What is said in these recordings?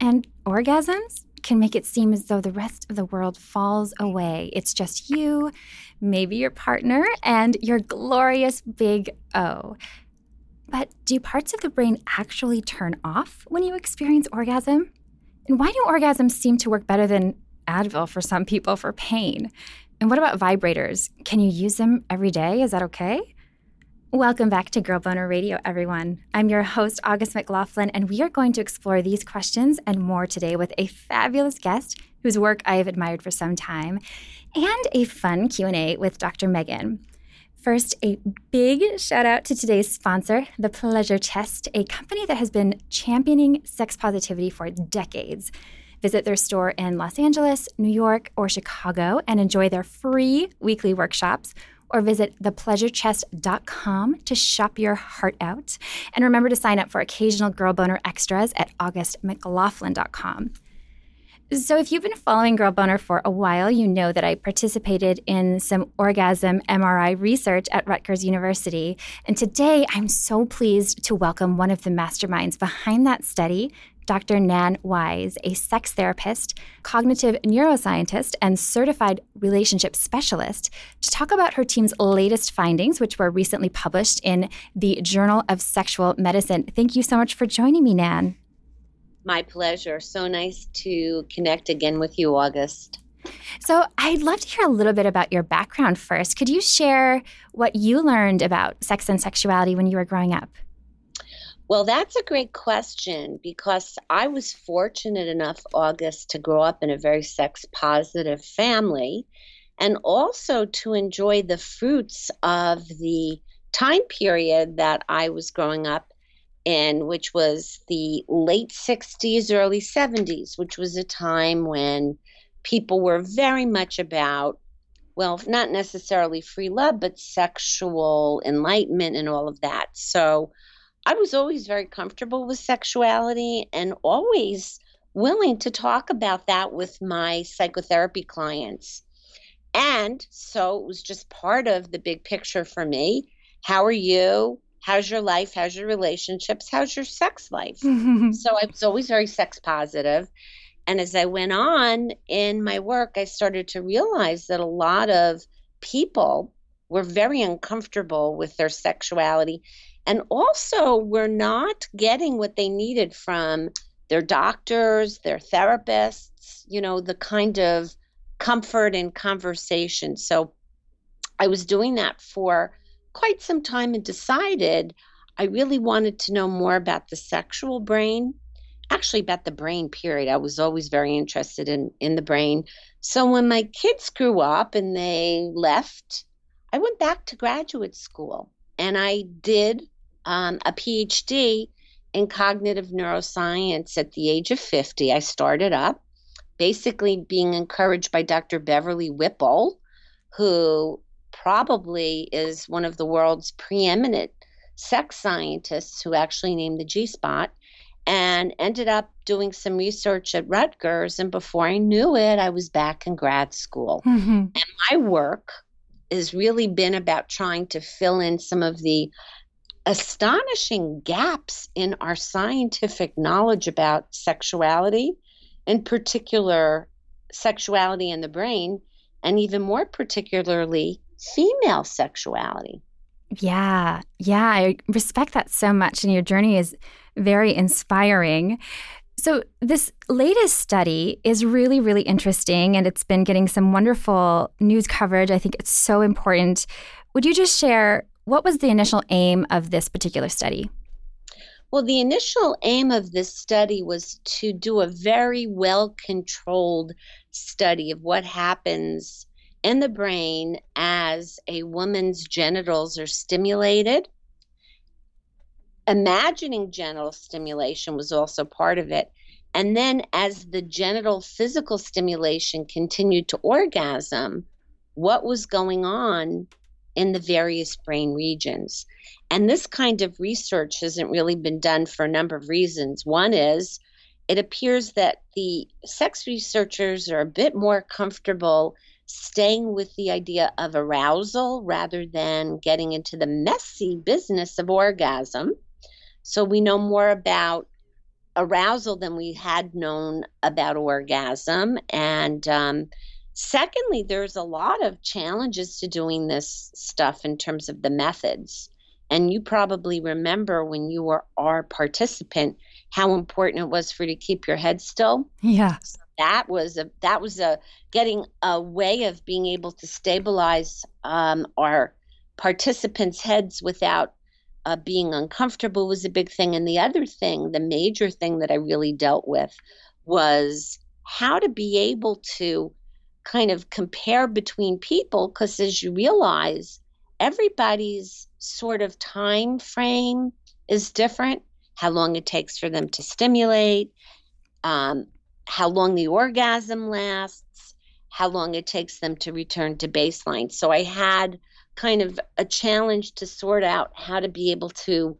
and orgasms can make it seem as though the rest of the world falls away. It's just you, maybe your partner, and your glorious big O. But do parts of the brain actually turn off when you experience orgasm? And why do orgasms seem to work better than Advil for some people for pain? And what about vibrators? Can you use them every day? Is that okay? Welcome back to Girl Boner Radio, everyone. I'm your host, August McLaughlin, and we are going to explore these questions and more today with a fabulous guest whose work I have admired for some time, and a fun Q&A with Dr. Megan. First, a big shout out to today's sponsor, The Pleasure Chest, a company that has been championing sex positivity for decades. Visit their store in Los Angeles, New York, or Chicago and enjoy their free weekly workshops or visit thepleasurechest.com to shop your heart out. And remember to sign up for occasional Girl Boner extras at augustmclaughlin.com. So, if you've been following Girl Boner for a while, you know that I participated in some orgasm MRI research at Rutgers University. And today I'm so pleased to welcome one of the masterminds behind that study, Dr. Nan Wise, a sex therapist, cognitive neuroscientist, and certified relationship specialist, to talk about her team's latest findings, which were recently published in the Journal of Sexual Medicine. Thank you so much for joining me, Nan. My pleasure. So nice to connect again with you, August. So, I'd love to hear a little bit about your background first. Could you share what you learned about sex and sexuality when you were growing up? Well, that's a great question because I was fortunate enough, August, to grow up in a very sex positive family and also to enjoy the fruits of the time period that I was growing up in, which was the late 60s, early 70s, which was a time when people were very much about, well, not necessarily free love, but sexual enlightenment and all of that. So, I was always very comfortable with sexuality and always willing to talk about that with my psychotherapy clients. And so it was just part of the big picture for me. How are you? How's your life? How's your relationships? How's your sex life? so I was always very sex positive. And as I went on in my work, I started to realize that a lot of people were very uncomfortable with their sexuality and also were not getting what they needed from their doctors, their therapists, you know, the kind of comfort and conversation. So I was doing that for quite some time and decided I really wanted to know more about the sexual brain, actually about the brain period. I was always very interested in in the brain. So when my kids grew up and they left, I went back to graduate school and I did um, a PhD in cognitive neuroscience at the age of 50. I started up basically being encouraged by Dr. Beverly Whipple, who probably is one of the world's preeminent sex scientists who actually named the G spot and ended up doing some research at Rutgers. And before I knew it, I was back in grad school. Mm-hmm. And my work has really been about trying to fill in some of the astonishing gaps in our scientific knowledge about sexuality, in particular, sexuality in the brain, and even more particularly, female sexuality. Yeah, yeah, I respect that so much. And your journey is very inspiring. So, this latest study is really, really interesting, and it's been getting some wonderful news coverage. I think it's so important. Would you just share what was the initial aim of this particular study? Well, the initial aim of this study was to do a very well controlled study of what happens in the brain as a woman's genitals are stimulated. Imagining genital stimulation was also part of it. And then, as the genital physical stimulation continued to orgasm, what was going on in the various brain regions? And this kind of research hasn't really been done for a number of reasons. One is it appears that the sex researchers are a bit more comfortable staying with the idea of arousal rather than getting into the messy business of orgasm. So we know more about arousal than we had known about orgasm. And um, secondly, there's a lot of challenges to doing this stuff in terms of the methods. And you probably remember when you were our participant how important it was for you to keep your head still. Yeah. So that was a that was a getting a way of being able to stabilize um, our participants' heads without uh, being uncomfortable was a big thing. And the other thing, the major thing that I really dealt with was how to be able to kind of compare between people because as you realize everybody's sort of time frame is different how long it takes for them to stimulate um, how long the orgasm lasts how long it takes them to return to baseline so i had kind of a challenge to sort out how to be able to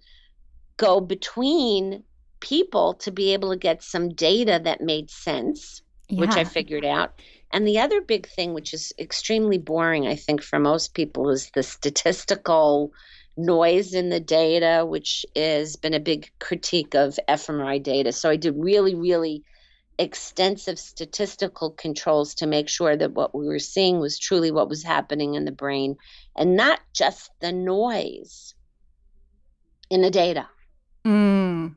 go between people to be able to get some data that made sense, yeah. which I figured out. And the other big thing, which is extremely boring, I think, for most people, is the statistical noise in the data, which has been a big critique of fMRI data. So I did really, really extensive statistical controls to make sure that what we were seeing was truly what was happening in the brain and not just the noise in the data. Mm.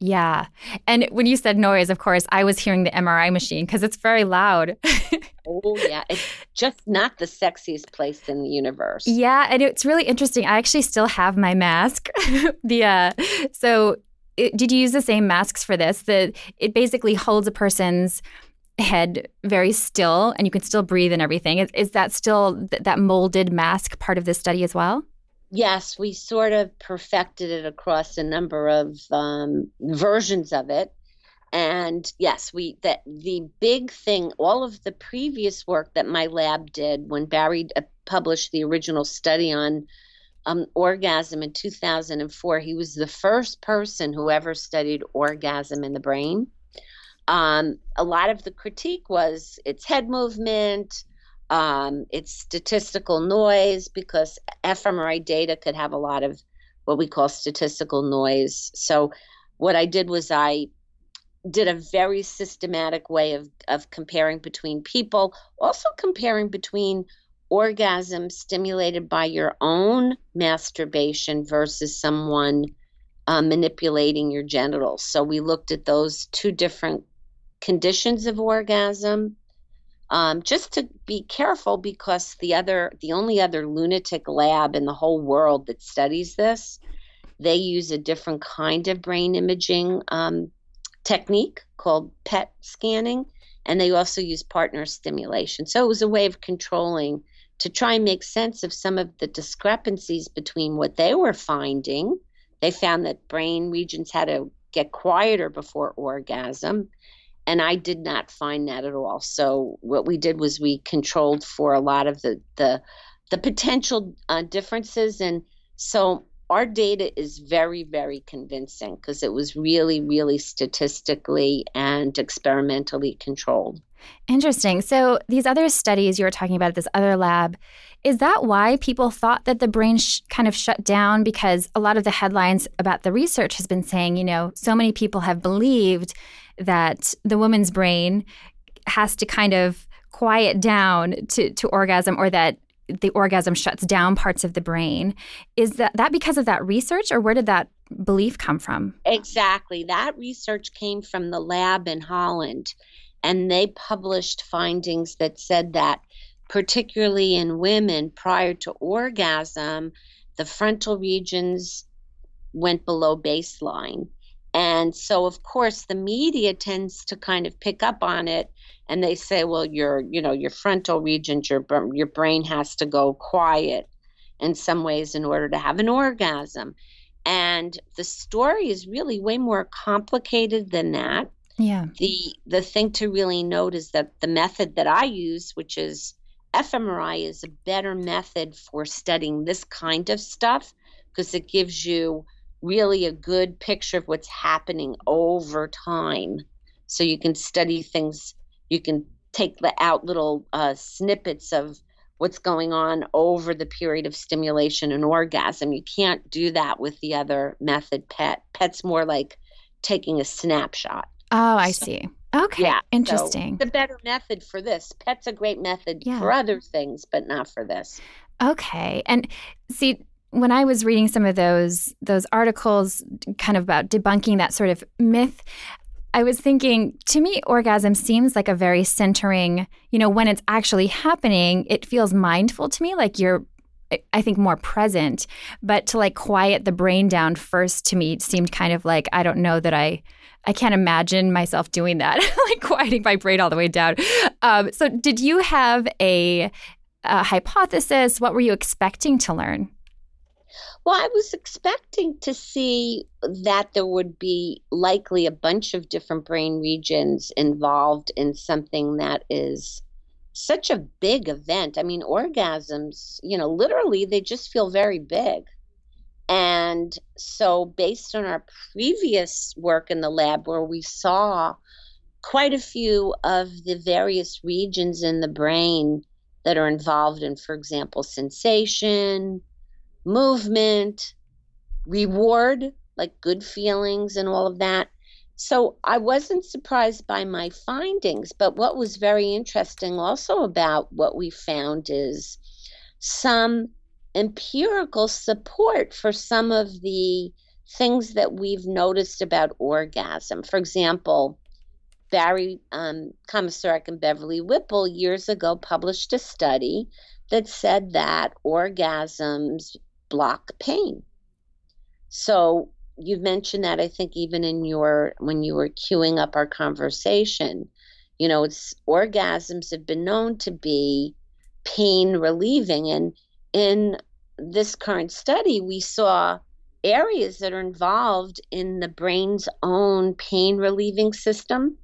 Yeah. And when you said noise, of course, I was hearing the MRI machine because it's very loud. oh, yeah. It's just not the sexiest place in the universe. Yeah. And it's really interesting. I actually still have my mask. the uh, So it, did you use the same masks for this? That it basically holds a person's head very still and you can still breathe and everything. Is, is that still th- that molded mask part of this study as well? Yes, we sort of perfected it across a number of um, versions of it. And yes, we that the big thing, all of the previous work that my lab did when Barry uh, published the original study on um, orgasm in 2004. He was the first person who ever studied orgasm in the brain. Um, a lot of the critique was its head movement, um, its statistical noise, because fMRI data could have a lot of what we call statistical noise. So, what I did was I did a very systematic way of, of comparing between people, also comparing between orgasm stimulated by your own masturbation versus someone uh, manipulating your genitals. So we looked at those two different conditions of orgasm. Um, just to be careful because the other the only other lunatic lab in the whole world that studies this they use a different kind of brain imaging um, technique called pet scanning and they also use partner stimulation so it was a way of controlling to try and make sense of some of the discrepancies between what they were finding. They found that brain regions had to get quieter before orgasm. And I did not find that at all. So what we did was we controlled for a lot of the the, the potential uh, differences. And so our data is very, very convincing because it was really, really statistically and experimentally controlled. Interesting. So, these other studies you were talking about at this other lab, is that why people thought that the brain sh- kind of shut down? Because a lot of the headlines about the research has been saying, you know, so many people have believed that the woman's brain has to kind of quiet down to, to orgasm or that the orgasm shuts down parts of the brain. Is that that because of that research or where did that belief come from? Exactly. That research came from the lab in Holland and they published findings that said that particularly in women prior to orgasm, the frontal regions went below baseline. And so, of course, the media tends to kind of pick up on it and they say, well, your you know your frontal regions, your your brain has to go quiet in some ways in order to have an orgasm. And the story is really way more complicated than that. Yeah. The the thing to really note is that the method that I use, which is fMRI, is a better method for studying this kind of stuff because it gives you really a good picture of what's happening over time. So you can study things you can take the, out little uh, snippets of what's going on over the period of stimulation and orgasm. You can't do that with the other method, PET. PET's more like taking a snapshot. Oh, I so, see. Okay. Yeah, interesting. So the better method for this. PET's a great method yeah. for other things, but not for this. Okay. And see, when I was reading some of those those articles kind of about debunking that sort of myth, I was thinking, to me, orgasm seems like a very centering, you know, when it's actually happening, it feels mindful to me, like you're, I think, more present. But to like quiet the brain down first to me seemed kind of like, I don't know that I, I can't imagine myself doing that, like quieting my brain all the way down. Um, so, did you have a, a hypothesis? What were you expecting to learn? Well, I was expecting to see that there would be likely a bunch of different brain regions involved in something that is such a big event. I mean, orgasms, you know, literally they just feel very big. And so, based on our previous work in the lab, where we saw quite a few of the various regions in the brain that are involved in, for example, sensation, movement, reward, like good feelings and all of that. So I wasn't surprised by my findings, but what was very interesting also about what we found is some empirical support for some of the things that we've noticed about orgasm. For example, Barry um, Komisaruk and Beverly Whipple years ago published a study that said that orgasms block pain. So you mentioned that I think even in your when you were queuing up our conversation, you know, it's orgasms have been known to be pain relieving and in this current study we saw areas that are involved in the brain's own pain relieving system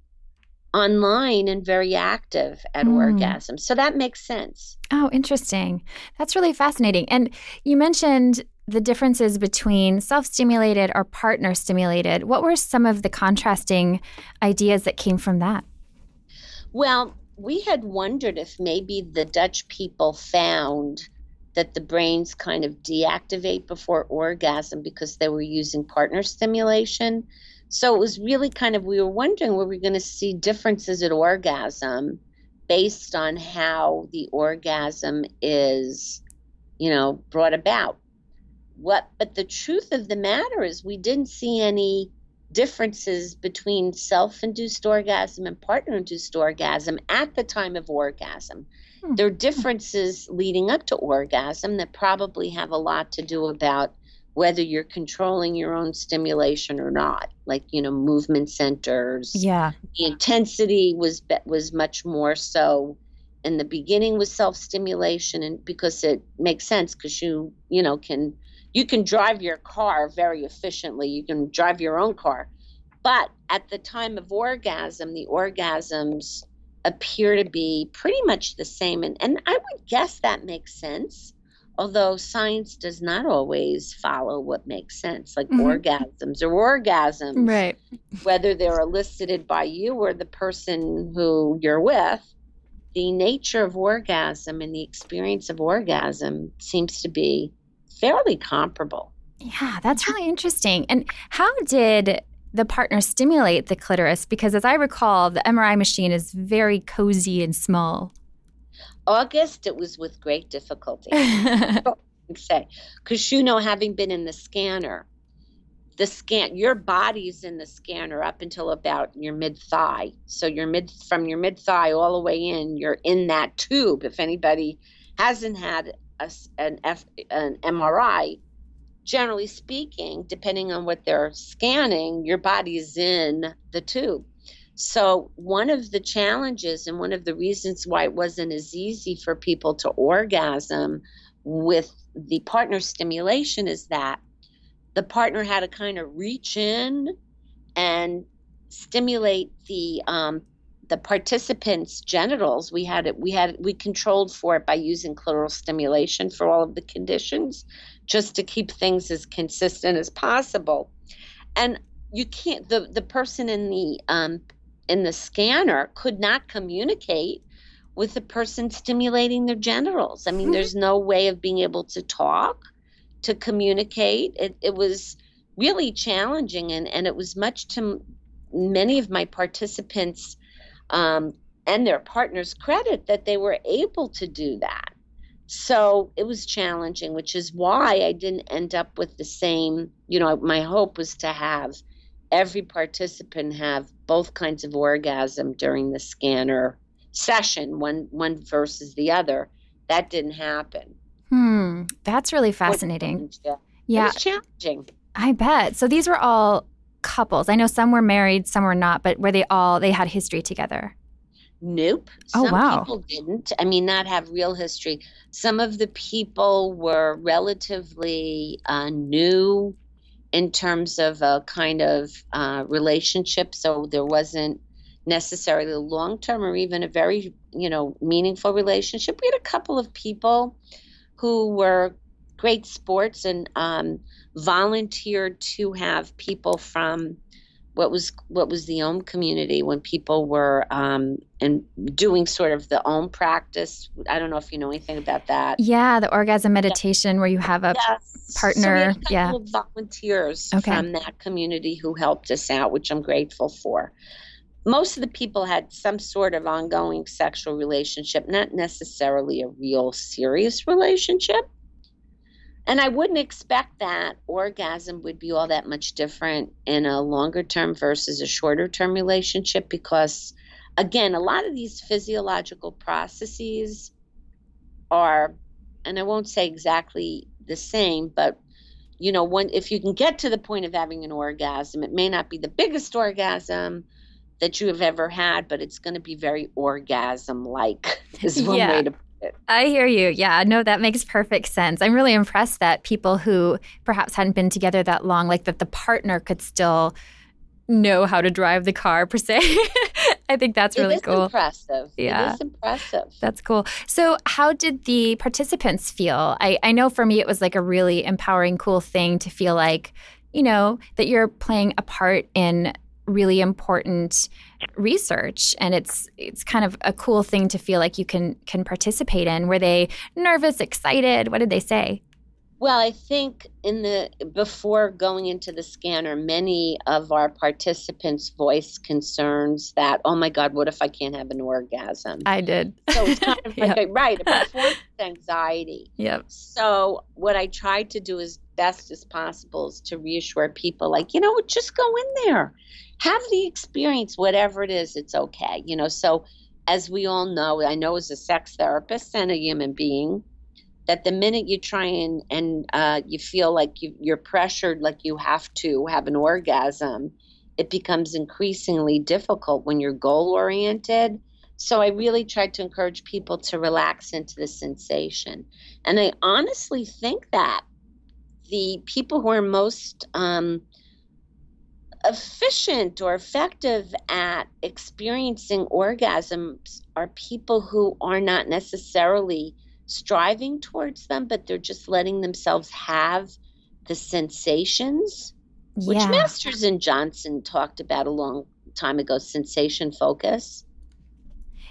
online and very active at mm. orgasm. So that makes sense. Oh, interesting. That's really fascinating. And you mentioned the differences between self stimulated or partner stimulated. What were some of the contrasting ideas that came from that? Well, we had wondered if maybe the Dutch people found that the brains kind of deactivate before orgasm because they were using partner stimulation. So it was really kind of, we were wondering were we going to see differences at orgasm based on how the orgasm is, you know, brought about. What, but the truth of the matter is, we didn't see any differences between self induced orgasm and partner induced orgasm at the time of orgasm. Hmm. There are differences leading up to orgasm that probably have a lot to do about whether you're controlling your own stimulation or not like you know movement centers yeah the intensity was was much more so in the beginning with self stimulation and because it makes sense because you you know can you can drive your car very efficiently you can drive your own car but at the time of orgasm the orgasms appear to be pretty much the same and, and i would guess that makes sense although science does not always follow what makes sense, like mm-hmm. orgasms or orgasms, right? Whether they're elicited by you or the person who you're with, the nature of orgasm and the experience of orgasm seems to be fairly comparable. Yeah, that's really interesting. And how did the partner stimulate the clitoris? Because as I recall, the MRI machine is very cozy and small. August, it was with great difficulty. say, because you know, having been in the scanner, the scan, your body's in the scanner up until about your mid thigh. So your mid from your mid thigh all the way in, you're in that tube. If anybody hasn't had a, an F, an MRI, generally speaking, depending on what they're scanning, your body's in the tube. So, one of the challenges and one of the reasons why it wasn't as easy for people to orgasm with the partner stimulation is that the partner had to kind of reach in and stimulate the um, the participants' genitals. We had it. We had we controlled for it by using clitoral stimulation for all of the conditions, just to keep things as consistent as possible. And you can't. The the person in the um, in the scanner could not communicate with the person stimulating their genitals. I mean, mm-hmm. there's no way of being able to talk, to communicate. It, it was really challenging, and, and it was much to many of my participants um, and their partners' credit that they were able to do that. So it was challenging, which is why I didn't end up with the same. You know, my hope was to have every participant have both kinds of orgasm during the scanner session, one one versus the other. That didn't happen. Hmm, that's really fascinating. Yeah, it's challenging. I bet. So these were all couples. I know some were married, some were not, but were they all they had history together? Nope. Oh, Some wow. people didn't. I mean, not have real history. Some of the people were relatively uh, new in terms of a kind of uh, relationship. So there wasn't necessarily a long term or even a very, you know, meaningful relationship. We had a couple of people who were great sports and um, volunteered to have people from what was what was the Om community when people were um, and doing sort of the Om practice. I don't know if you know anything about that. Yeah, the orgasm meditation yeah. where you have a yes. partner. So yeah, volunteers okay. from that community who helped us out, which I'm grateful for. Most of the people had some sort of ongoing sexual relationship, not necessarily a real serious relationship and I wouldn't expect that orgasm would be all that much different in a longer term versus a shorter term relationship because, again, a lot of these physiological processes are, and I won't say exactly the same, but you know, when if you can get to the point of having an orgasm, it may not be the biggest orgasm that you have ever had, but it's going to be very orgasm like, is one yeah. way to I hear you. Yeah, no, that makes perfect sense. I'm really impressed that people who perhaps hadn't been together that long, like that the partner could still know how to drive the car per se. I think that's really cool. Impressive. Yeah, it is impressive. That's cool. So, how did the participants feel? I, I know for me, it was like a really empowering, cool thing to feel like, you know, that you're playing a part in really important research and it's it's kind of a cool thing to feel like you can can participate in. Were they nervous excited? What did they say? Well i think in the before going into the scanner many of our participants voiced concerns that oh my god what if i can't have an orgasm? I did. So it's kind of like yep. a, right a performance anxiety. Yep. So what i tried to do as best as possible is to reassure people like you know just go in there have the experience, whatever it is, it's okay. You know, so as we all know, I know as a sex therapist and a human being, that the minute you try and and uh, you feel like you, you're pressured, like you have to have an orgasm, it becomes increasingly difficult when you're goal oriented. So I really tried to encourage people to relax into the sensation, and I honestly think that the people who are most um, efficient or effective at experiencing orgasms are people who are not necessarily striving towards them, but they're just letting themselves have the sensations, yeah. which Masters and Johnson talked about a long time ago sensation focus.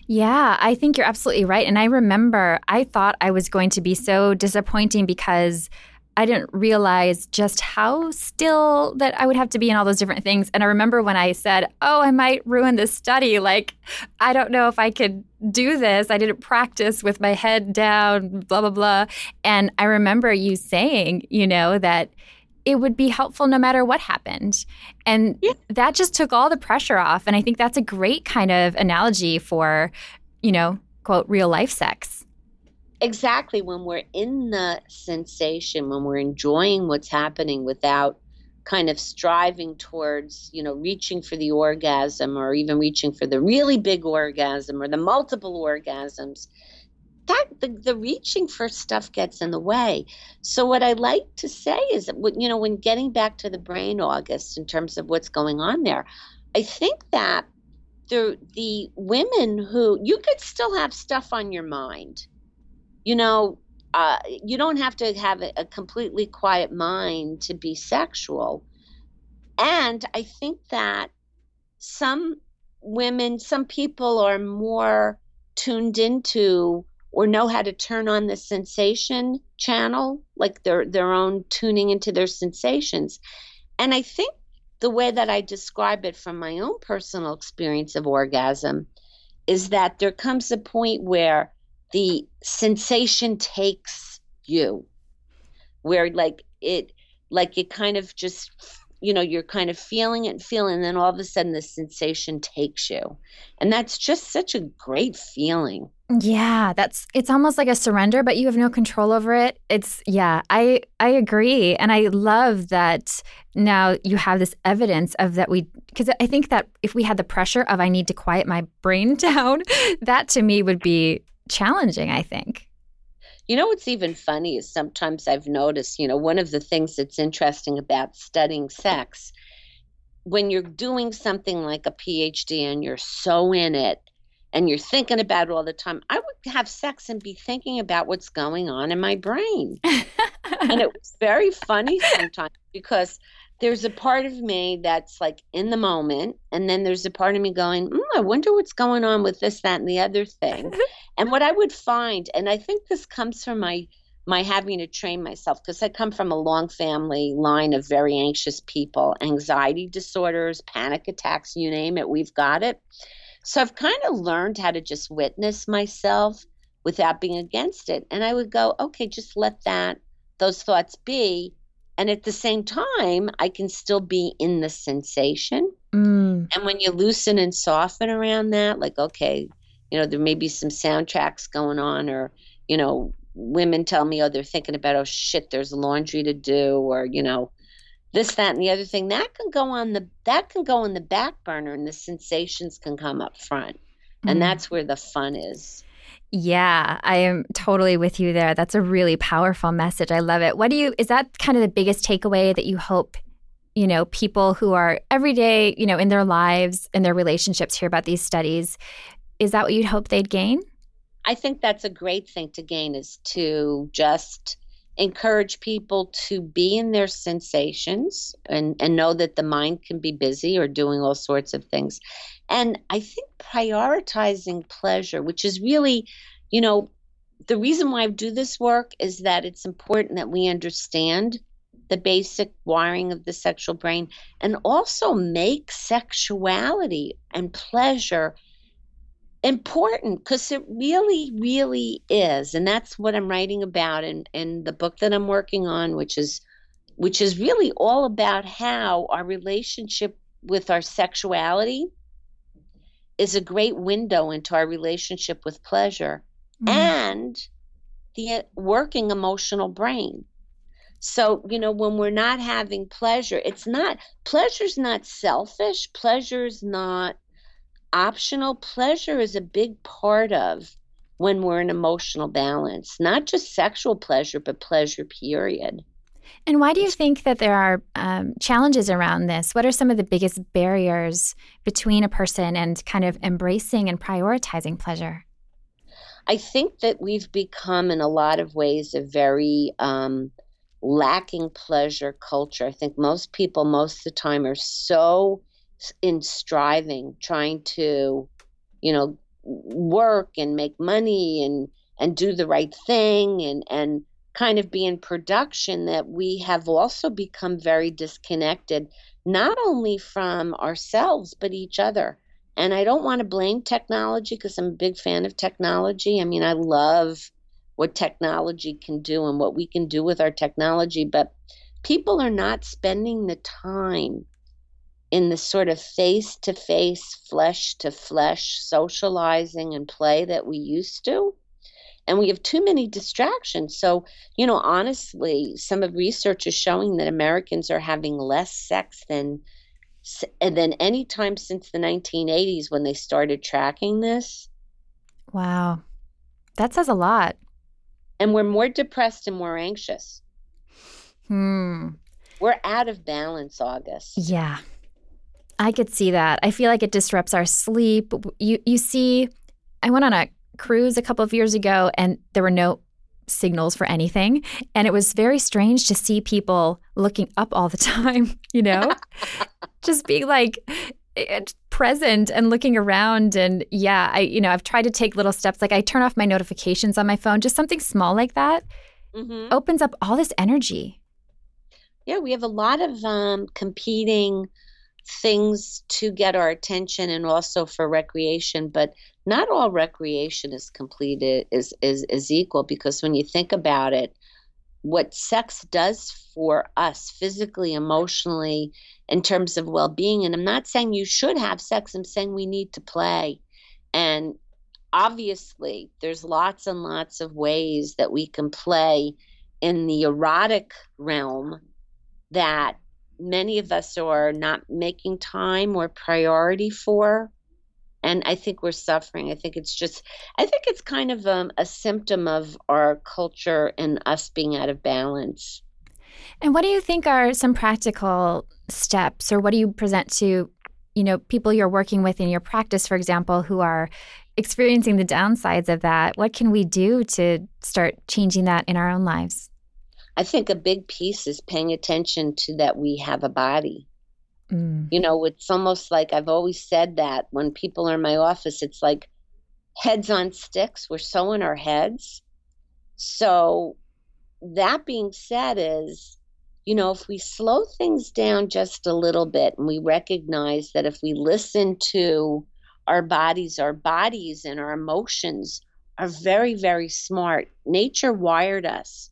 Yeah, I think you're absolutely right. And I remember I thought I was going to be so disappointing because I didn't realize just how still that I would have to be in all those different things. And I remember when I said, Oh, I might ruin this study. Like, I don't know if I could do this. I didn't practice with my head down, blah, blah, blah. And I remember you saying, you know, that it would be helpful no matter what happened. And yeah. that just took all the pressure off. And I think that's a great kind of analogy for, you know, quote, real life sex exactly when we're in the sensation when we're enjoying what's happening without kind of striving towards, you know, reaching for the orgasm or even reaching for the really big orgasm or the multiple orgasms, that the, the reaching for stuff gets in the way. So what I like to say is that, you know, when getting back to the brain, August, in terms of what's going on there, I think that the the women who you could still have stuff on your mind, you know, uh, you don't have to have a, a completely quiet mind to be sexual. And I think that some women, some people are more tuned into or know how to turn on the sensation channel, like their their own tuning into their sensations. And I think the way that I describe it from my own personal experience of orgasm is that there comes a point where the sensation takes you where like it like it kind of just you know you're kind of feeling it and feeling and then all of a sudden the sensation takes you. And that's just such a great feeling. Yeah that's it's almost like a surrender but you have no control over it. It's yeah i i agree. And i love that now you have this evidence of that we because i think that if we had the pressure of i need to quiet my brain down that to me would be challenging, I think. You know what's even funny is sometimes I've noticed, you know, one of the things that's interesting about studying sex, when you're doing something like a PhD and you're so in it and you're thinking about it all the time, I would have sex and be thinking about what's going on in my brain. and it was very funny sometimes because there's a part of me that's like in the moment and then there's a part of me going mm, i wonder what's going on with this that and the other thing. And what i would find and i think this comes from my my having to train myself because i come from a long family line of very anxious people anxiety disorders panic attacks you name it we've got it. So i've kind of learned how to just witness myself without being against it. And i would go okay just let that those thoughts be and at the same time i can still be in the sensation mm. and when you loosen and soften around that like okay you know there may be some soundtracks going on or you know women tell me oh they're thinking about oh shit there's laundry to do or you know this that and the other thing that can go on the that can go on the back burner and the sensations can come up front and mm. that's where the fun is yeah, I am totally with you there. That's a really powerful message. I love it. What do you is that kind of the biggest takeaway that you hope, you know, people who are every day, you know, in their lives and their relationships hear about these studies? Is that what you'd hope they'd gain? I think that's a great thing to gain is to just encourage people to be in their sensations and, and know that the mind can be busy or doing all sorts of things and I think prioritizing pleasure, which is really, you know, the reason why I do this work is that it's important that we understand the basic wiring of the sexual brain and also make sexuality and pleasure important because it really really is. And that's what i'm writing about in, in the book that i'm working on which is which is really all about how our relationship with our sexuality is a great window into our relationship with pleasure mm. and the working emotional brain. So, you know, when we're not having pleasure, it's not, pleasure's not selfish, pleasure's not optional. Pleasure is a big part of when we're in emotional balance, not just sexual pleasure, but pleasure, period. And why do you think that there are um, challenges around this? What are some of the biggest barriers between a person and kind of embracing and prioritizing pleasure? I think that we've become, in a lot of ways, a very um, lacking pleasure culture. I think most people, most of the time, are so in striving, trying to, you know, work and make money and and do the right thing and and kind of be in production that we have also become very disconnected, not only from ourselves, but each other. And I don't want to blame technology because I'm a big fan of technology. I mean, I love what technology can do and what we can do with our technology, but people are not spending the time in the sort of face to face, flesh to flesh socializing and play that we used to. And we have too many distractions. So, you know, honestly, some of research is showing that Americans are having less sex than than any time since the 1980s when they started tracking this. Wow. That says a lot. And we're more depressed and more anxious. Hmm. We're out of balance, August. Yeah. I could see that. I feel like it disrupts our sleep. You you see I went on a cruise a couple of years ago and there were no signals for anything and it was very strange to see people looking up all the time, you know? Just being like eh, present and looking around and yeah, I you know, I've tried to take little steps like I turn off my notifications on my phone, just something small like that. Mm-hmm. Opens up all this energy. Yeah, we have a lot of um, competing things to get our attention and also for recreation, but not all recreation is completed is is is equal because when you think about it, what sex does for us physically, emotionally, in terms of well-being, and I'm not saying you should have sex, I'm saying we need to play. And obviously, there's lots and lots of ways that we can play in the erotic realm that many of us are not making time or priority for and i think we're suffering. I think it's just i think it's kind of um, a symptom of our culture and us being out of balance. And what do you think are some practical steps or what do you present to you know people you're working with in your practice for example who are experiencing the downsides of that? What can we do to start changing that in our own lives I think a big piece is paying attention to that we have a body. Mm. You know, it's almost like I've always said that when people are in my office, it's like heads on sticks. We're so in our heads. So, that being said, is, you know, if we slow things down just a little bit and we recognize that if we listen to our bodies, our bodies and our emotions are very, very smart. Nature wired us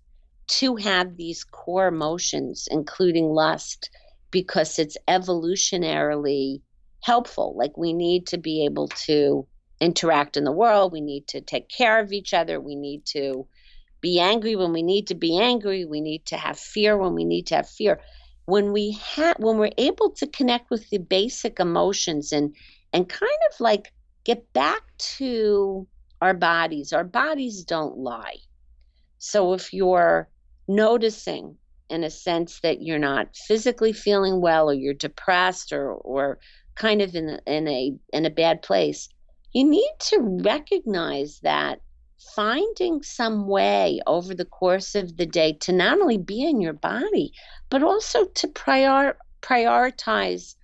to have these core emotions, including lust, because it's evolutionarily helpful. Like we need to be able to interact in the world, we need to take care of each other, we need to be angry when we need to be angry, we need to have fear when we need to have fear. When we have when we're able to connect with the basic emotions and and kind of like get back to our bodies. Our bodies don't lie. So if you're noticing in a sense that you're not physically feeling well or you're depressed or or kind of in in a in a bad place you need to recognize that finding some way over the course of the day to not only be in your body but also to prior, prioritize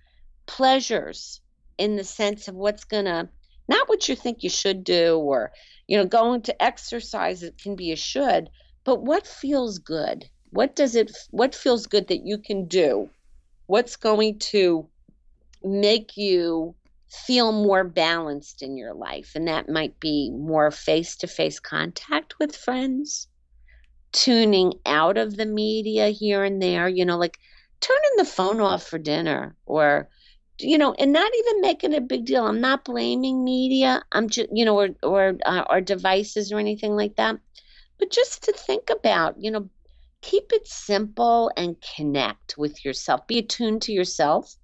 pleasures in the sense of what's going to not what you think you should do or you know going to exercise it can be a should but what feels good? What does it what feels good that you can do? What's going to make you feel more balanced in your life? And that might be more face-to-face contact with friends, tuning out of the media here and there, you know, like turning the phone off for dinner or you know, and not even making a big deal. I'm not blaming media. I'm just, you know, or or uh, devices or anything like that but just to think about, you know, keep it simple and connect with yourself. Be attuned to yourself.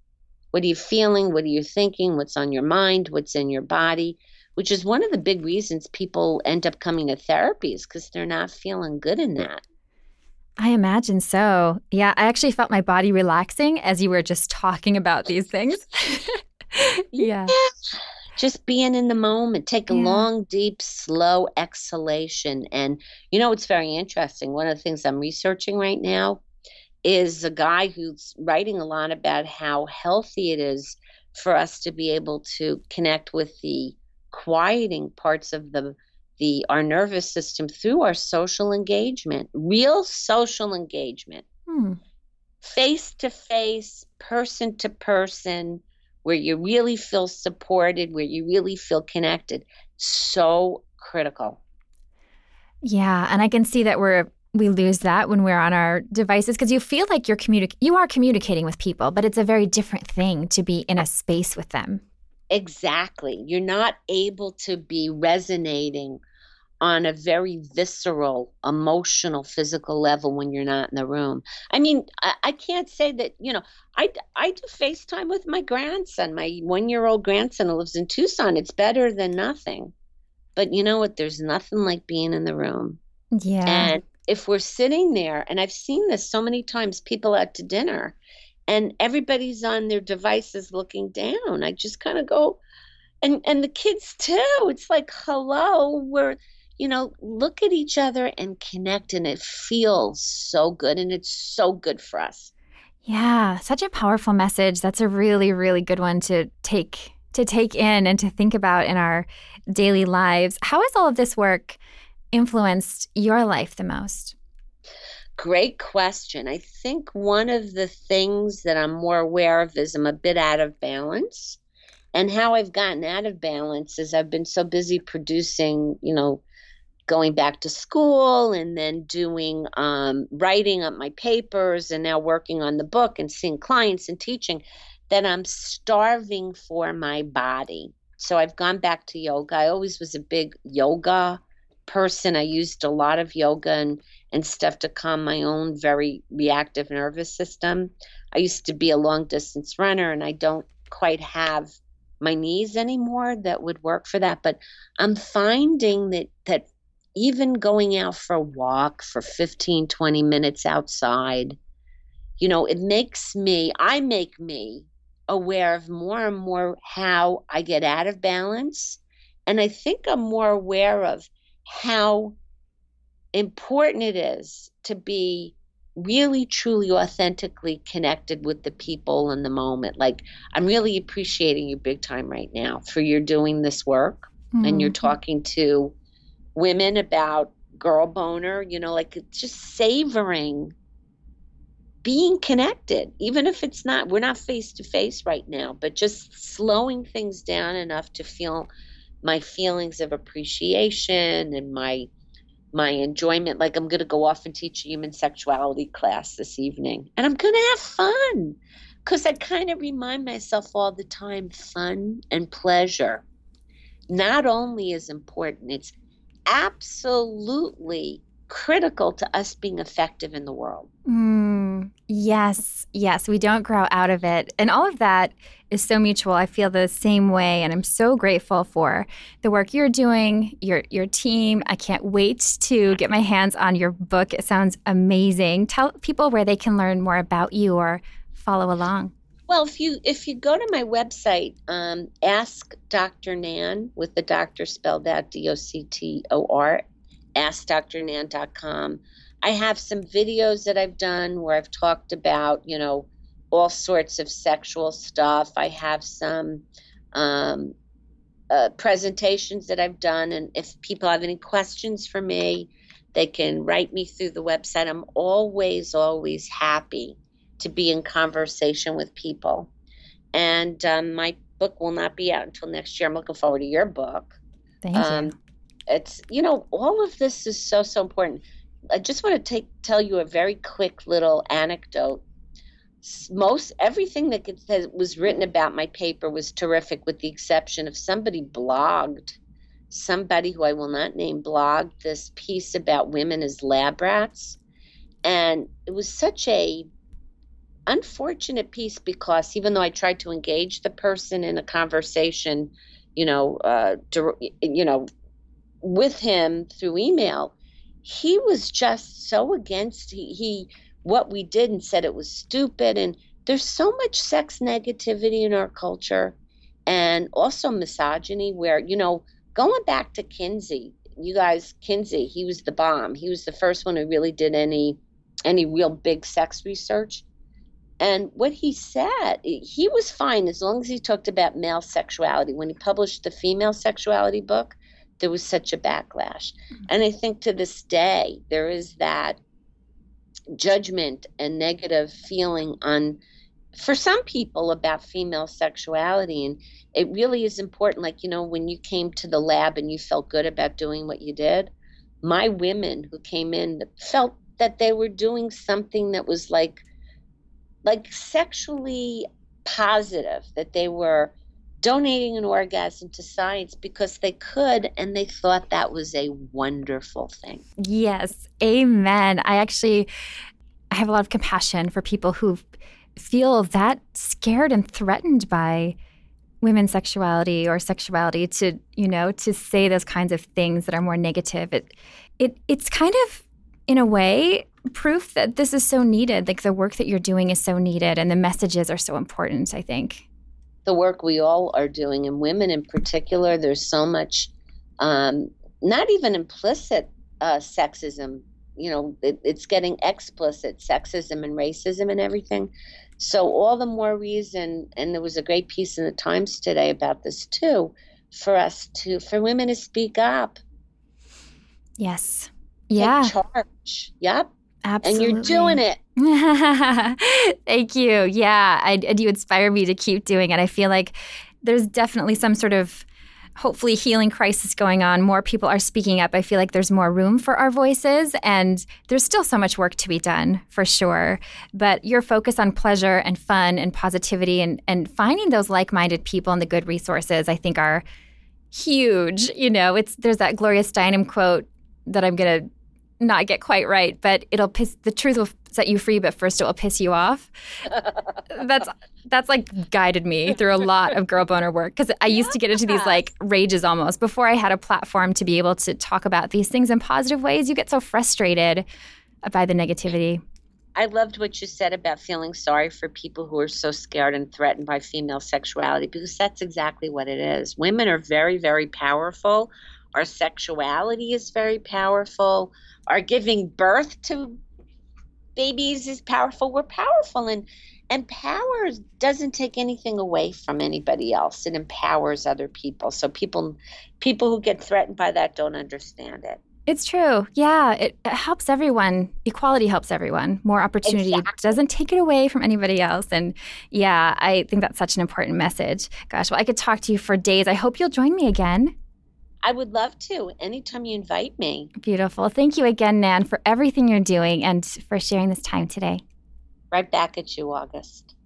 What are you feeling? What are you thinking? What's on your mind? What's in your body? Which is one of the big reasons people end up coming to therapy is because they're not feeling good in that. I imagine so. Yeah, I actually felt my body relaxing as you were just talking about these things. yeah. yeah just being in the moment take a yeah. long deep slow exhalation. And you know it's very interesting. One of the things i'm researching right now is a guy who's writing a lot about how healthy it is for us to be able to connect with the quieting parts of the the our nervous system through our social engagement real social engagement. Hmm. Face to face person to person where you really feel supported, where you really feel connected. So critical. Yeah, and I can see that we're we lose that when we're on our devices because you feel like you're communi- you are communicating with people, but it's a very different thing to be in a space with them. Exactly. You're not able to be resonating on a very visceral, emotional, physical level when you're not in the room. I mean, I, I, can't say that, you know, I, I do FaceTime with my grandson, my one year old grandson who lives in Tucson. It's better than nothing. But you know what? There's nothing like being in the room. Yeah. And if we're sitting there, and I've seen this so many times, people out to dinner, and everybody's on their devices looking down. I just kind of go, and and the kids too. It's like, hello, we're you know, look at each other and connect, and it feels so good, and it's so good for us. Yeah, such a powerful message. That's a really, really good one to take to take in and to think about in our daily lives. How has all of this work influenced your life the most? Great question. I think one of the things that I'm more aware of is I'm a bit out of balance. And how I've gotten out of balance is I've been so busy producing, you know, going back to school and then doing um, writing up my papers and now working on the book and seeing clients and teaching that I'm starving for my body. So I've gone back to yoga. I always was a big yoga person. I used a lot of yoga and, and stuff to calm my own very reactive nervous system. I used to be a long distance runner and I don't quite have my knees anymore that would work for that. But I'm finding that that even going out for a walk for 15, 20 minutes outside, you know, it makes me, I make me aware of more and more how I get out of balance. And I think I'm more aware of how important it is to be really truly authentically connected with the people in the moment like i'm really appreciating you big time right now for your doing this work mm-hmm. and you're talking to women about girl boner, you know, like just savoring being connected, even if it's not, we're not face to face right now, but just slowing things down enough to feel my feelings of appreciation and my my enjoyment. Like i'm going to go off and teach a human sexuality class this evening and i'm going to have fun because i kind of remind myself all the time fun and pleasure not only is important it's absolutely critical to us being effective in the world. Mm, yes, yes, we don't grow out of it. And all of that is so mutual. I feel the same way and I'm so grateful for the work you're doing, your your team. I can't wait to get my hands on your book. It sounds amazing. Tell people where they can learn more about you or follow along. Well, if you if you go to my website, um, ask Dr. Nan with the doctor spelled out D O C T O R, askdrnan.com. I have some videos that I've done where I've talked about, you know, all sorts of sexual stuff. I have some um, uh, presentations that I've done, and if people have any questions for me, they can write me through the website. I'm always, always happy to be in conversation with people. And um, my book will not be out until next year. I'm looking forward to your book. Thank um, you. It's you know all of this is so so important. I just want to take tell you a very quick little anecdote. Most everything that, that was written about my paper was terrific, with the exception of somebody blogged, somebody who I will not name blogged this piece about women as lab rats, and it was such a unfortunate piece because even though I tried to engage the person in a conversation, you know, uh, you know, with him through email, he was just so against he, he what we did and said it was stupid. And there's so much sex negativity in our culture, and also misogyny, where you know, going back to Kinsey, you guys, Kinsey, he was the bomb. He was the first one who really did any any real big sex research and what he said, he was fine as long as he talked about male sexuality. When he published the female sexuality book, there was such a backlash. Mm-hmm. And I think to this day, there is that judgment and negative feeling on for some people about female sexuality and it really is important like you know when you came to the lab and you felt good about doing what you did my women who came in felt that they were doing something that was like like sexually positive that they were donating an orgasm to science because they could and they thought that was a wonderful thing. Yes, amen. I actually I have a lot of compassion for people who feel that scared and threatened by women's sexuality or sexuality to, you know, to say those kinds of things that are more negative. It it it's kind of in a way proof that this is so needed. Like the work that you're doing is so needed and the messages are so important, I think. The work we all are doing, and women in particular, there's so much, um, not even implicit uh, sexism. You know, it, it's getting explicit sexism and racism and everything. So, all the more reason, and there was a great piece in the Times today about this too, for us to, for women to speak up. Yes. Yeah. Take charge. Yep. Absolutely. And you're doing it. Thank you. Yeah. I, and you inspire me to keep doing it. I feel like there's definitely some sort of hopefully healing crisis going on. More people are speaking up. I feel like there's more room for our voices, and there's still so much work to be done for sure. But your focus on pleasure and fun and positivity and, and finding those like minded people and the good resources, I think, are huge. You know, it's there's that Gloria Steinem quote that I'm going to not get quite right, but it'll piss the truth will set you free, but first it will piss you off. that's that's like guided me through a lot of girl boner work because I used to get into these like rages almost before I had a platform to be able to talk about these things in positive ways. You get so frustrated by the negativity. I loved what you said about feeling sorry for people who are so scared and threatened by female sexuality because that's exactly what it is. Women are very, very powerful. Our sexuality is very powerful Our giving birth to babies is powerful. We're powerful and and power doesn't take anything away from anybody else. It empowers other people. So people people who get threatened by that don't understand it. It's true. Yeah, it, it helps everyone. Equality helps everyone. More opportunity exactly. doesn't take it away from anybody else. And yeah, I think that's such an important message. Gosh, well, I could talk to you for days. I hope you'll join me again. I would love to anytime you invite me. Beautiful. Thank you again, Nan, for everything you're doing and for sharing this time today. Right back at you, August.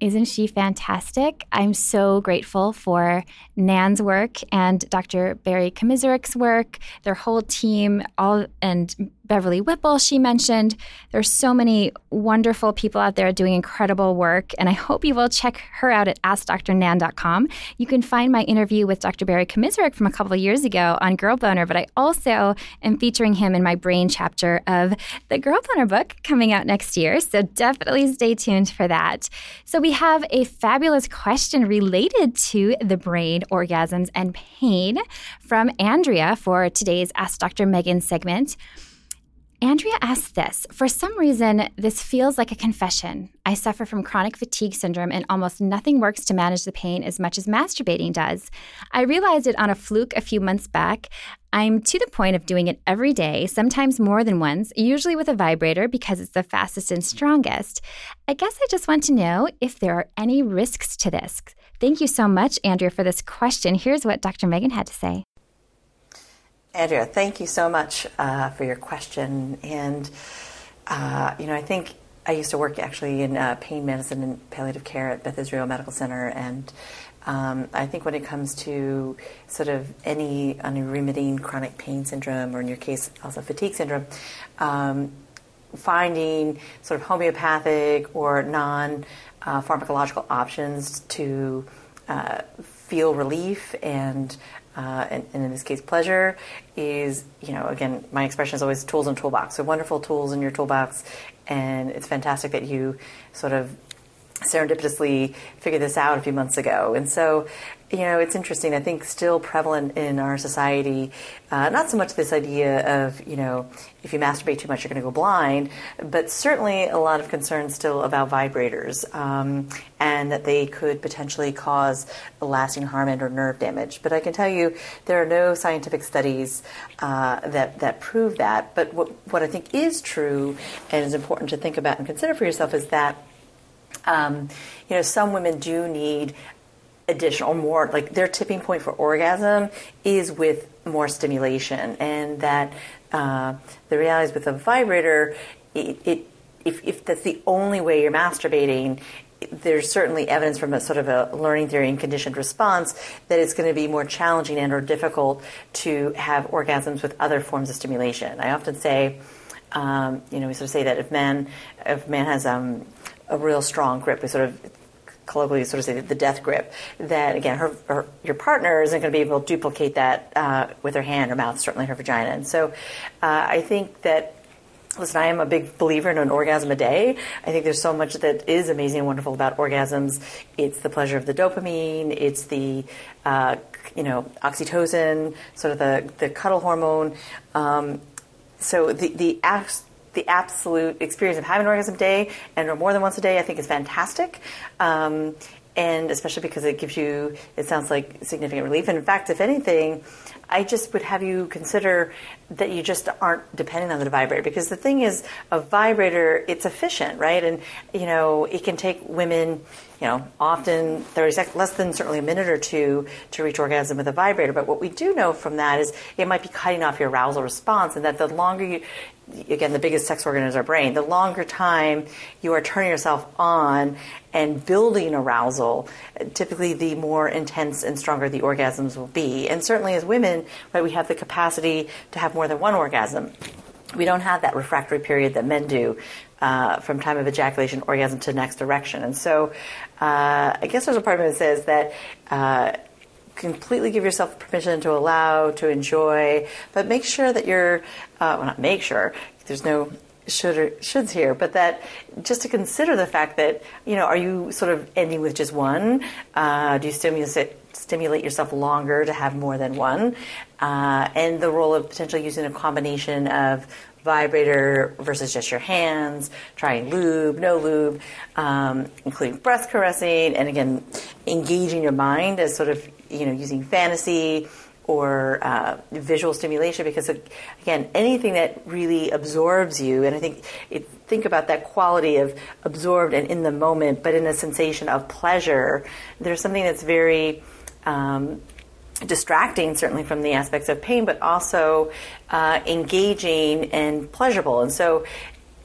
Isn't she fantastic? I'm so grateful for Nan's work and Dr. Barry Komisaruk's work, their whole team, all and Beverly Whipple, she mentioned. There's so many wonderful people out there doing incredible work, and I hope you will check her out at AskDrNan.com. You can find my interview with Dr. Barry Komisaruk from a couple of years ago on Girl Boner, but I also am featuring him in my brain chapter of the Girl Boner book coming out next year, so definitely stay tuned for that. So we have a fabulous question related to the brain, orgasms, and pain from Andrea for today's Ask Dr. Megan segment. Andrea asked this For some reason, this feels like a confession. I suffer from chronic fatigue syndrome, and almost nothing works to manage the pain as much as masturbating does. I realized it on a fluke a few months back. I'm to the point of doing it every day, sometimes more than once, usually with a vibrator because it's the fastest and strongest. I guess I just want to know if there are any risks to this. Thank you so much, Andrea, for this question. Here's what Dr. Megan had to say. Andrea, thank you so much uh, for your question. And, uh, you know, I think I used to work actually in uh, pain medicine and palliative care at Beth Israel Medical Center. And um, I think when it comes to sort of any unremitting chronic pain syndrome, or in your case, also fatigue syndrome, um, finding sort of homeopathic or non uh, pharmacological options to uh, feel relief and uh, and, and, in this case, pleasure is, you know, again, my expression is always tools in toolbox. So wonderful tools in your toolbox, and it's fantastic that you sort of serendipitously figured this out a few months ago. And so, you know, it's interesting. I think still prevalent in our society, uh, not so much this idea of, you know, if you masturbate too much, you're going to go blind, but certainly a lot of concern still about vibrators um, and that they could potentially cause lasting harm and or nerve damage. But I can tell you there are no scientific studies uh, that, that prove that. But what, what I think is true and is important to think about and consider for yourself is that um, you know, some women do need additional more like their tipping point for orgasm is with more stimulation and that uh, the reality is with a vibrator it, it if, if that's the only way you're masturbating there's certainly evidence from a sort of a learning theory and conditioned response that it's going to be more challenging and or difficult to have orgasms with other forms of stimulation. I often say, um, you know, we sort of say that if man if man has um, a real strong grip, we sort of colloquially sort of say the death grip, that again, her, her your partner isn't going to be able to duplicate that uh, with her hand or mouth, certainly her vagina. And so, uh, I think that Listen, I am a big believer in an orgasm a day. I think there's so much that is amazing and wonderful about orgasms. It's the pleasure of the dopamine. It's the, uh, you know, oxytocin, sort of the, the cuddle hormone. Um, so the, the, the absolute experience of having an orgasm day and or more than once a day, I think is fantastic. Um, and especially because it gives you, it sounds like significant relief. And in fact, if anything, I just would have you consider that you just aren't depending on the vibrator because the thing is a vibrator it's efficient right and you know it can take women you know often 30 seconds less than certainly a minute or two to reach orgasm with a vibrator but what we do know from that is it might be cutting off your arousal response and that the longer you again, the biggest sex organ is our brain. The longer time you are turning yourself on and building arousal, typically the more intense and stronger the orgasms will be. And certainly as women, right, we have the capacity to have more than one orgasm. We don't have that refractory period that men do. Uh, from time of ejaculation, orgasm to next erection. And so uh, I guess there's a part of it that says that uh, completely give yourself permission to allow, to enjoy, but make sure that you're, uh, well, not make sure, there's no should or shoulds here, but that just to consider the fact that, you know, are you sort of ending with just one? Uh, do you stimulate, stimulate yourself longer to have more than one? Uh, and the role of potentially using a combination of vibrator versus just your hands, trying lube, no lube, um, including breath caressing, and again, engaging your mind as sort of you know, using fantasy or uh, visual stimulation because again anything that really absorbs you and i think it, think about that quality of absorbed and in the moment but in a sensation of pleasure there's something that's very um, distracting certainly from the aspects of pain but also uh, engaging and pleasurable and so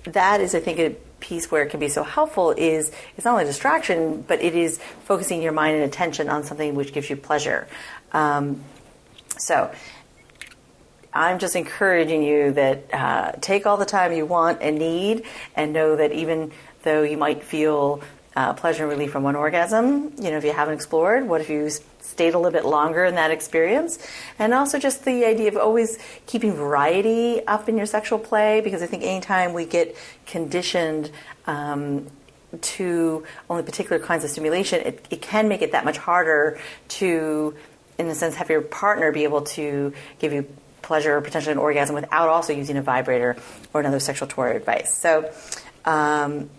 that is i think a piece where it can be so helpful is it's not only distraction, but it is focusing your mind and attention on something which gives you pleasure. Um, so I'm just encouraging you that uh, take all the time you want and need, and know that even though you might feel uh, pleasure and relief from one orgasm, you know, if you haven't explored, what if you stayed a little bit longer in that experience. And also just the idea of always keeping variety up in your sexual play, because I think anytime we get conditioned um, to only particular kinds of stimulation, it, it can make it that much harder to, in a sense, have your partner be able to give you pleasure or potentially an orgasm without also using a vibrator or another sexual toy advice. So, um,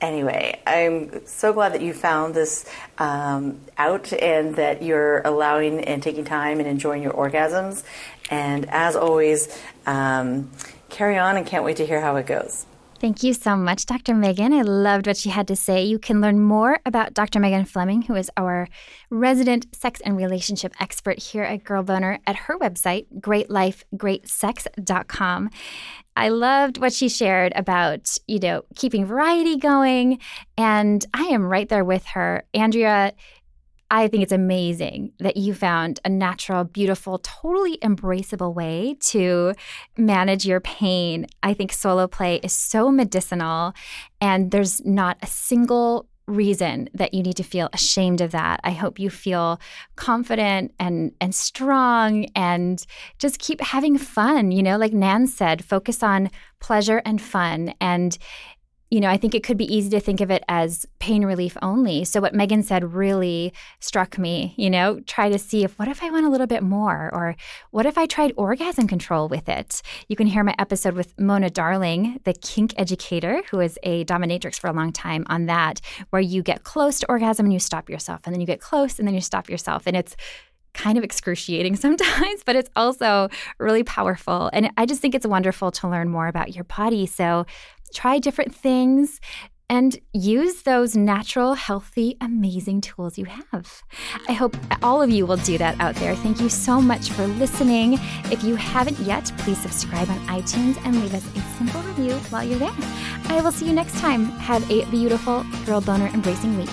anyway, I'm so glad that you found this um, out and that you're allowing and taking time and enjoying your orgasms. And as always, um, carry on and can't wait to hear how it goes. Thank you so much, Dr. Megan. I loved what she had to say. You can learn more about Dr. Megan Fleming, who is our resident sex and relationship expert here at Girl Boner, at her website, greatlifegreatsex.com. I loved what she shared about, you know, keeping variety going. And I am right there with her. Andrea, I think it's amazing that you found a natural, beautiful, totally embraceable way to manage your pain. I think solo play is so medicinal, and there's not a single reason that you need to feel ashamed of that. I hope you feel confident and and strong and just keep having fun, you know, like Nan said, focus on pleasure and fun and you know, I think it could be easy to think of it as pain relief only. So what Megan said really struck me, you know, try to see if what if I went a little bit more or what if I tried orgasm control with it? You can hear my episode with Mona Darling, the kink educator who is a dominatrix for a long time on that where you get close to orgasm and you stop yourself and then you get close and then you stop yourself and it's kind of excruciating sometimes, but it's also really powerful. And I just think it's wonderful to learn more about your body. So try different things. and use those natural, healthy, amazing tools you have. I hope all of you will do that out there. Thank you so much for listening. If you haven't yet, please subscribe on iTunes and leave us a simple review while you're there. I will see you next time. Have a beautiful girl boner embracing week.